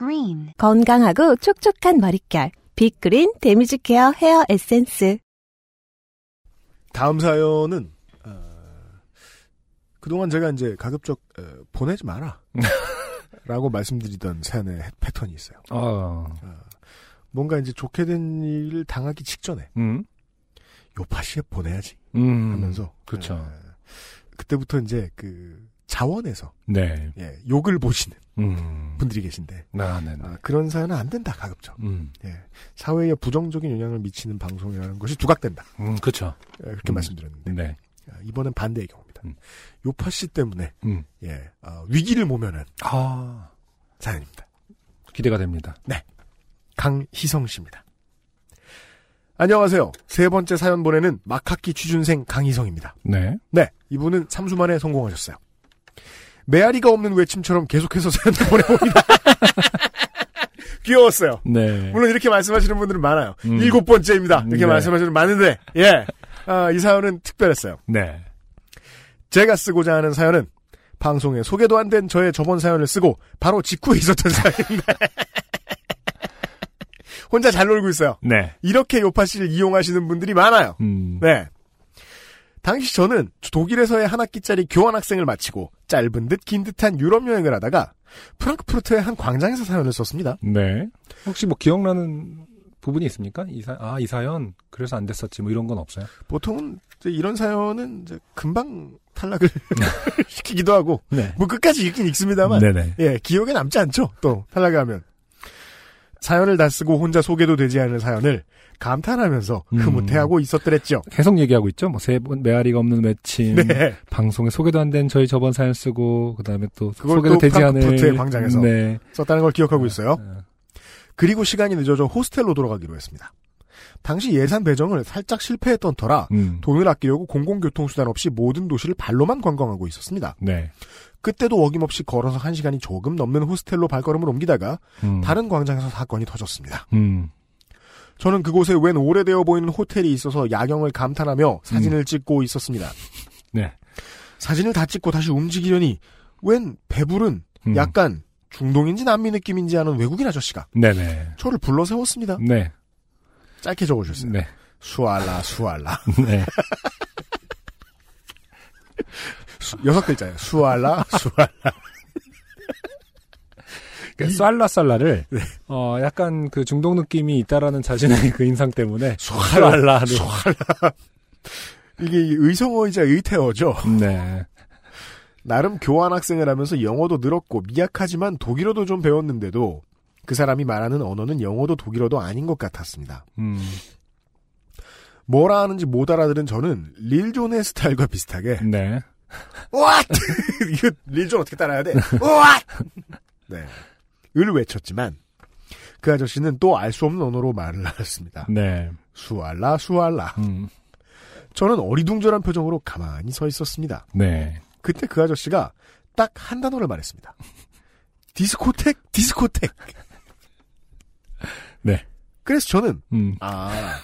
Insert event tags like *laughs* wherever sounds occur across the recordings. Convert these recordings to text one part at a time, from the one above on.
Green 건강하고 촉촉한 머릿결. Big Green damage care 헤어 에센스. 다음 사연은 어, 그동안 제가 이제 가급적 어, 보내지 마라 *laughs* 라고 말씀드리던 사연의 패턴이 있어요. 어, 뭔가 이제 좋게 된 일을 당하기 직전에 음, 요팟시에 보내야지 음, 하면서 그렇죠. 어, 그때부터 이제 그 차원에서 네, 예, 욕을 보시는 음, 분들이 계신데 아, 네, 네. 아, 그런 사연은 안 된다 가급적 음, 예, 사회에 부정적인 영향을 미치는 방송이라는 것이 두각된다 음, 그렇죠. 예, 그렇게 음. 말씀드렸는데 네, 아, 이번엔 반대의 경우입니다. 음. 요파시 때문에 음, 예, 어, 위기를 모면한 아, 사연입니다. 기대가 됩니다. 강희성 씨입니다. 안녕하세요. 세 번째 사연 보내는 막학기 취준생 강희성입니다. 네, 네, 이분은 3수 만에 성공하셨어요. 메아리가 없는 외침처럼 계속해서 *laughs* 사연을 보내봅니다. *laughs* 귀여웠어요. 네, 물론 이렇게 말씀하시는 분들은 많아요. 음. 일곱 번째입니다. 이렇게 네. 말씀하시는 분 많은데, 예. 아, 이 사연은 특별했어요. 네, 제가 쓰고자 하는 사연은 방송에 소개도 안 된 저의 저번 사연을 쓰고 바로 직후에 있었던 *laughs* 사연입니다. 혼자 잘 놀고 있어요. 네, 이렇게 요파 씨를 이용하시는 분들이 많아요. 음, 네. 당시 저는 독일에서의 한 학기짜리 교환학생을 마치고 짧은 듯 긴 듯한 유럽 여행을 하다가 프랑크푸르트의 한 광장에서 사연을 썼습니다. 네. 혹시 뭐 기억나는 부분이 있습니까? 이 사, 아, 이 사연 그래서 안 됐었지 뭐 이런 건 없어요. 보통은 이제 이런 사연은 이제 금방 탈락을 *laughs* 시키기도 하고 네, 뭐 끝까지 읽긴 읽습니다만 네네. 예 기억에 남지 않죠. 또 탈락하면 사연을 다 쓰고 혼자 소개도 되지 않은 사연을 감탄하면서 음. 흐뭇해하고 있었더랬죠. 계속 얘기하고 있죠. 뭐 세 번 메아리가 없는 외침, 네. 방송에 소개도 안 된 저희 저번 사연 쓰고 그다음에 또 그걸 소개도 또 되지 않은 프랑크푸르트의 광장에서. 네. 썼다는 걸 기억하고 있어요. 어, 그리고 시간이 늦어져 호스텔로 돌아가기로 했습니다. 당시 예산 배정을 살짝 실패했던 터라 음. 돈을 아끼려고 공공교통수단 없이 모든 도시를 발로만 관광하고 있었습니다. 네. 그때도 어김없이 걸어서 한 시간이 조금 넘는 호스텔로 발걸음을 옮기다가 음. 다른 광장에서 사건이 터졌습니다. 음. 저는 그곳에 웬 오래되어 보이는 호텔이 있어서 야경을 감탄하며 사진을 찍고 있었습니다. 네. 사진을 다 찍고 다시 움직이려니 웬 배부른 음. 약간 중동인지 남미 느낌인지 아는 외국인 아저씨가 네네. 저를 불러 세웠습니다. 네. 짧게 적어주셨어요. 네. 수알라 수알라 *laughs* 네. 수- 여섯 글자예요. 수알라 수알라. *laughs* 그 쌀라 쌀라를 네. 어 약간 그 중독 느낌이 있다라는 자신의 그 인상 때문에 수알라. 쌀라로 이게 의성어이자 의태어죠. 네. 나름 교환 학생을 하면서 영어도 늘었고 미약하지만 독일어도 좀 배웠는데도 그 사람이 말하는 언어는 영어도 독일어도 아닌 것 같았습니다. 음. 뭐라 하는지 못 알아들은 저는 릴존의 스타일과 비슷하게 네. What? *laughs* 이거 릴존 어떻게 따라야 돼? What? 네. 을 외쳤지만 그 아저씨는 또 알 수 없는 언어로 말을 하였습니다. 네. 수알라 수알라. 음. 저는 어리둥절한 표정으로 가만히 서 있었습니다. 네. 그때 그 아저씨가 딱 한 단어를 말했습니다. 디스코텍, 디스코텍. 네. 그래서 저는 음. 아,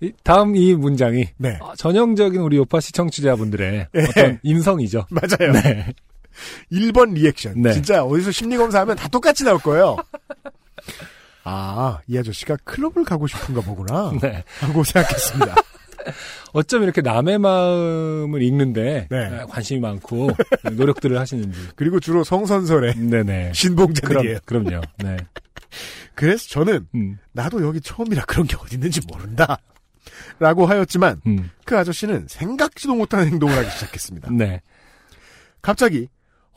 이- 다음 이 문장이 네, 어, 전형적인 우리 요팟시 청취자분들의 *laughs* 예. 어떤 인성이죠. 맞아요. 네. *laughs* 1번 리액션. 네. 진짜 어디서 심리검사하면 다 똑같이 나올 거예요. *laughs* 아, 이 아저씨가 클럽을 가고 싶은가 보구나. 네. 하고 생각했습니다. 어쩜 이렇게 남의 마음을 읽는데 네. 아, 관심이 많고 노력들을 하시는지. 그리고 주로 성선설의 네네. 신봉자들이에요. 그럼, 그럼요. 네. 그래서 저는 음, 나도 여기 처음이라 그런 게 어디 있는지 모른다. 라고 하였지만 음, 그 아저씨는 생각지도 못한 행동을 하기 시작했습니다. 네. 갑자기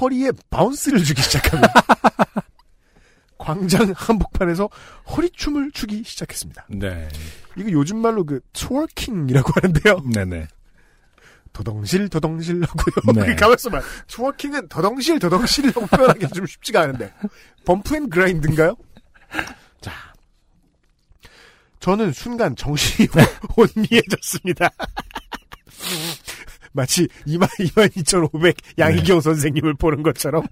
허리에 바운스를 주기 시작하며 *laughs* 광장 한복판에서 허리춤을 추기 시작했습니다. 네. 이거 요즘 말로 그 twerking이라고 하는데요. 네네. 더덩실 더덩실 하고요. 네. 가만있어 봐. twerking은 더덩실 더덩실이라고 표현하기 좀 쉽지가 않은데 bump and grind인가요? *laughs* 자 저는 순간 정신이 *laughs* 혼미해졌습니다. *laughs* 마치 2만, 22,500 양희경 선생님을 보는 것처럼.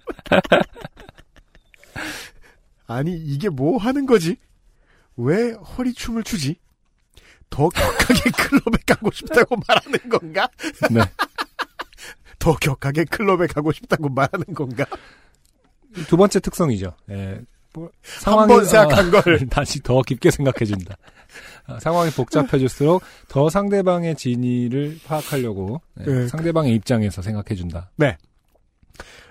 아니, 이게 뭐 하는 거지? 왜 허리춤을 추지? 더 격하게 클럽에 가고 싶다고 말하는 건가? 네. 더 격하게 클럽에 가고 싶다고 말하는 건가? 두 번째 특성이죠. 예. 뭐, 한번 생각한 아, 걸. *laughs* 다시 더 깊게 생각해준다. 아, 상황이 복잡해질수록 더 상대방의 진위를 파악하려고 예, 네. 상대방의 입장에서 생각해준다.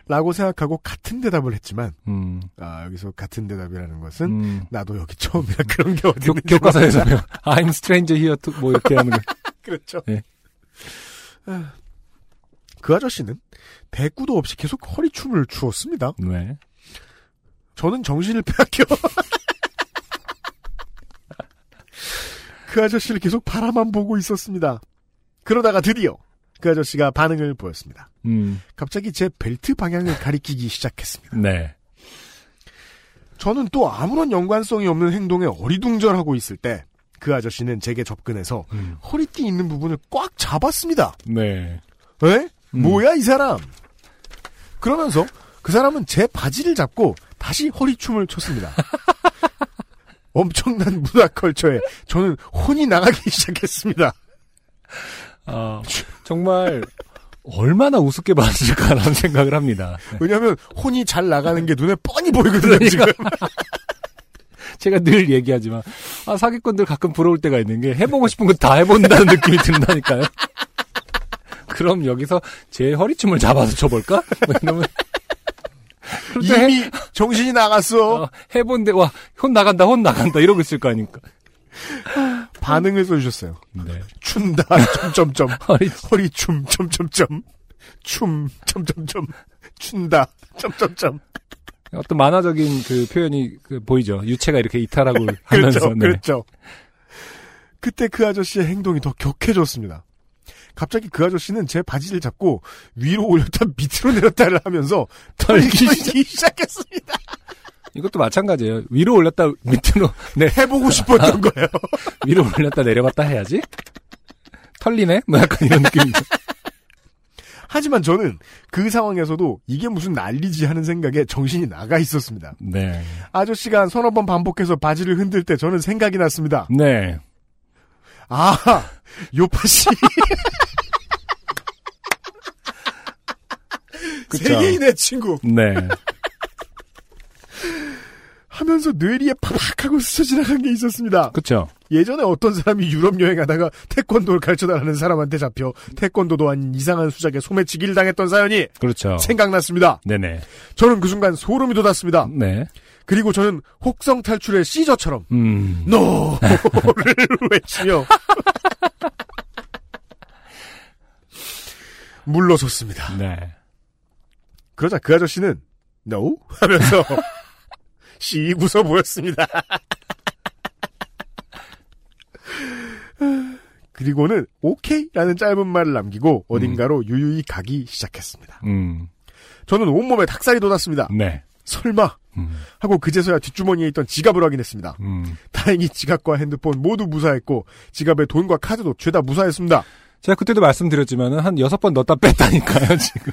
라고 생각하고 같은 대답을 했지만, 음, 아, 여기서 같은 대답이라는 것은, 음. 나도 여기 처음이라 *laughs* 그런 게 어디 교, 있는지 교과서에서 *laughs* I'm stranger here to 뭐 이렇게 하는 거. 그렇죠. 네. 아, 그 아저씨는 대꾸도 없이 계속 허리춤을 추었습니다. 네. 저는 정신을 빼앗겨. *laughs* 그 아저씨를 계속 바라만 보고 있었습니다. 그러다가 드디어 그 아저씨가 반응을 보였습니다. 음, 갑자기 제 벨트 방향을 가리키기 시작했습니다. 네. 저는 또 아무런 연관성이 없는 행동에 어리둥절하고 있을 때 그 아저씨는 제게 접근해서 음, 허리띠 있는 부분을 꽉 잡았습니다. 네. 에? 음. 뭐야 이 사람? 그러면서 그 사람은 제 바지를 잡고 다시 허리춤을 췄습니다. *laughs* 엄청난 문화 컬처에 저는 혼이 나가기 *laughs* 시작했습니다. 아, 정말 얼마나 우습게 봤을까라는 *laughs* 생각을 합니다. 네. 왜냐하면 혼이 잘 나가는 게 눈에 뻔히 보이거든요. 그러니까. 지금 제가 늘 얘기하지만 아, 사기꾼들 가끔 부러울 때가 있는 게 해보고 싶은 거 다 해본다는 느낌이 든다니까요. 그럼 여기서 제 허리춤을 잡아서 쳐볼까? 때 해- 이미 정신이 나갔어. 어, 해본데 와 혼 나간다 혼 나간다 이러고 있을 거 아닙니까? 반응을 써주셨어요. 네. 춘다 점점점 *laughs* 허리 허리 춤 점점점 춤 점점점 춘다 점점점 어떤 만화적인 그 표현이 그 보이죠. 유체가 이렇게 이탈하고 *laughs* 하면서 그렇죠, 네. 그렇죠. 그때 그 아저씨의 행동이 더 격해졌습니다. 갑자기 그 아저씨는 제 바지를 잡고 위로 올렸다 *laughs* 밑으로 내렸다를 하면서 털기 시작했습니다. 이것도 마찬가지예요. 위로 올렸다 밑으로 네 해보고 싶었던 거예요. *laughs* 위로 올렸다 내려갔다 해야지. 털리네? 뭐 약간 이런 느낌이죠. *laughs* 하지만 저는 그 상황에서도 이게 무슨 난리지 하는 생각에 정신이 나가 있었습니다. 네. 아저씨가 한 서너 번 반복해서 바지를 흔들 때 저는 생각이 났습니다. 네. 아, 요파씨. *laughs* 그쵸. 세계인의 친구. 네. 하면서 뇌리에 팍 하고 스쳐 지나간 게 있었습니다. 그쵸. 예전에 어떤 사람이 유럽 여행하다가 태권도를 가르쳐달라는 사람한테 잡혀 태권도도 아닌 이상한 수작에 소매치기를 당했던 사연이 그렇죠. 생각났습니다. 네네. 저는 그 순간 소름이 돋았습니다. 네. 그리고 저는 혹성 탈출의 시저처럼 음. no를 *laughs* 외치며 물러섰습니다. 네. 그러자 그 아저씨는 no *laughs* 하면서 *laughs* 씩 웃어 보였습니다. *laughs* 그리고는 오케이라는 짧은 말을 남기고 어딘가로 유유히 가기 시작했습니다. 음. 저는 온몸에 닭살이 돋았습니다. 네. 설마 음. 하고 그제서야 뒷주머니에 있던 지갑을 확인했습니다. 음. 다행히 지갑과 핸드폰 모두 무사했고 지갑에 돈과 카드도 죄다 무사했습니다. 제가 그때도 말씀드렸지만은 한 여섯 번 넣었다 뺐다니까요, *laughs* 지금.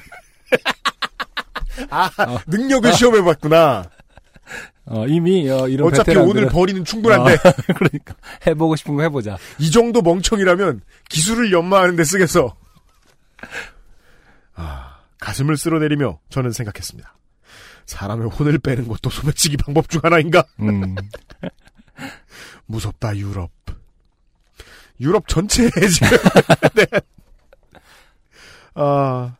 아 능력을 시험해봤구나. 어, 이미, 어, 이런 어차피 베테랑들은- 오늘 벌이는 충분한데 어, *laughs* 그러니까. 해보고 싶은 거 해보자. 이 정도 멍청이라면 기술을 연마하는 데 쓰겠어. 아, 가슴을 쓸어내리며 저는 생각했습니다. 사람의 혼을 빼는 것도 소매치기 방법 중 하나인가? 음. *laughs* 무섭다 유럽. 유럽 전체에 *laughs* 지금. 네. 아,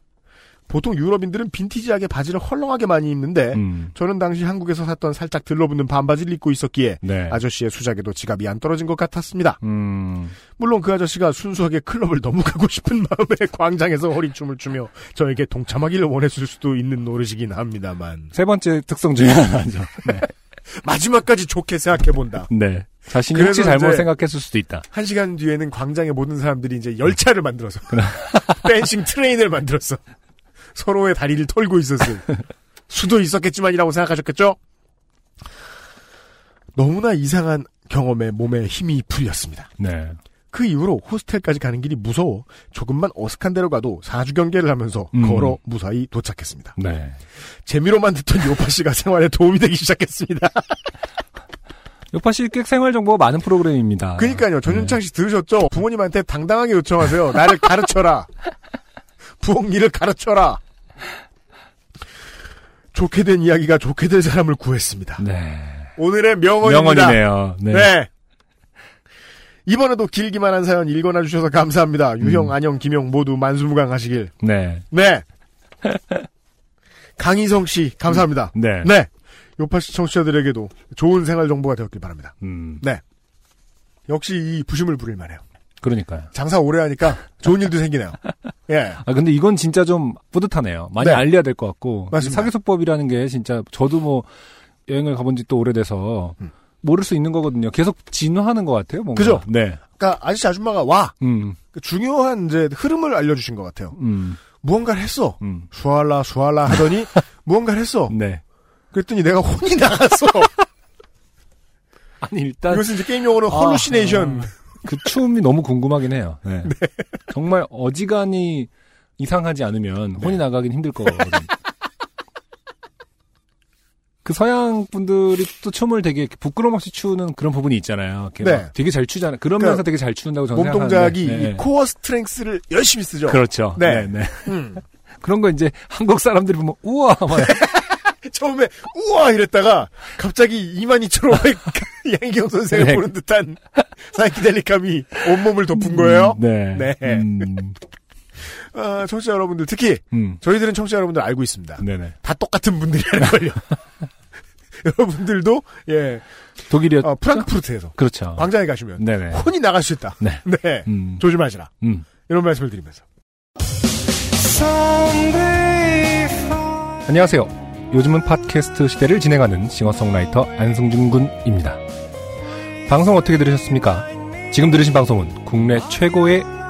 보통 유럽인들은 빈티지하게 바지를 헐렁하게 많이 입는데 음. 저는 당시 한국에서 샀던 살짝 들러붙는 반바지를 입고 있었기에 네. 아저씨의 수작에도 지갑이 안 떨어진 것 같았습니다. 음. 물론 그 아저씨가 순수하게 클럽을 너무 가고 *laughs* 싶은 마음에 광장에서 허리춤을 추며 저에게 동참하기를 원했을 수도 있는 노릇이긴 합니다만 세 번째 특성 중에 하나죠. 네. *laughs* 마지막까지 좋게 생각해본다. *laughs* 네. 자신이 혹시 잘못 생각했을 수도 있다. 한 시간 뒤에는 광장의 모든 사람들이 이제 열차를 만들어서 *laughs* 댄싱 트레인을 만들었어. 서로의 다리를 털고 있었을 수도 있었겠지만이라고 생각하셨겠죠? 너무나 이상한 경험에 몸에 힘이 풀렸습니다. 네. 그 이후로 호스텔까지 가는 길이 무서워 조금만 어색한 데로 가도 사주 경계를 하면서 음. 걸어 무사히 도착했습니다. 네. 재미로만 듣던 요파 씨가 *laughs* 생활에 도움이 되기 시작했습니다. *laughs* 요파 씨꽤 생활 정보가 많은 프로그램입니다. 그러니까요. 전윤창 씨 들으셨죠? 부모님한테 당당하게 요청하세요. 나를 가르쳐라. *laughs* 부엌 일을 가르쳐라. 좋게 된 이야기가 좋게 될 사람을 구했습니다. 네. 오늘의 명언입니다. 명언이네요. 네. 네. 이번에도 길기만 한 사연 읽어놔 주셔서 감사합니다. 유형, 음. 안녕, 김영 모두 만수무강 하시길. 네. 네. *laughs* 강희성 씨 감사합니다. 네. 네. 요파 시 청취자들에게도 좋은 생활 정보가 되었길 바랍니다. 음. 역시 이 부심을 부릴 만해요. 그러니까요. 장사 오래 하니까 좋은 일도 생기네요. *laughs* 예. 아 근데 이건 진짜 좀 뿌듯하네요. 많이 네. 알려야 될 것 같고 맞습니다. 사기수법이라는 게 진짜 저도 뭐 여행을 가본 지 또 오래돼서 음. 모를 수 있는 거거든요. 계속 진화하는 것 같아요. 뭔가. 그죠? 네. 그러니까 아저씨 아줌마가 와. 음. 그 중요한 이제 흐름을 알려주신 것 같아요. 음. 무언가를 했어. 음. 수알라 수알라 하더니 *laughs* 무언가를 했어. 네. 그랬더니 내가 혼이 나갔어. *laughs* 아니 일단 이것은 이제 게임 용어로 헐루시네이션. 아, 그 추움이 너무 궁금하긴 해요. *laughs* 네. 정말 어지간히 이상하지 않으면 네. 혼이 나가긴 힘들 거거든요. 그 서양 분들이 또 춤을 되게 부끄럼 없이 추는 그런 부분이 있잖아요. 네. 막 되게 잘 추잖아요. 그러면서 그러니까 되게 잘 추는다고 저는 몸 동작이 생각하는데. 이 네. 코어 스트렝스를 열심히 쓰죠. 그렇죠. 네. 네. 네. 음. *laughs* 그런 거 이제 한국 사람들이 보면 우와 막 *laughs* 처음에 우와 이랬다가 갑자기 이만희처럼의 *laughs* 양희경 선생을 네. 보는 듯한 사이키델릭함이 온몸을 덮은 거예요. 네. 네. 음, 아, 청취자 여러분들 특히 음. 저희들은 청취자 여러분들 알고 있습니다. 네네. 다 똑같은 분들이라는 걸요. *laughs* 여러분들도 예 독일이었. 어, 프랑크푸르트에서 그렇죠. 광장에 가시면 네네. 혼이 나갈 수 있다. 네. 네. 음. 조심하시라. 음. 이런 말씀을 드리면서 안녕하세요. 요즘은 팟캐스트 시대를 진행하는 싱어송라이터 안승준 군입니다. 방송 어떻게 들으셨습니까? 지금 들으신 방송은 국내 최고의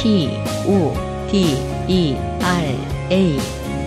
P, O, D, E, R, A.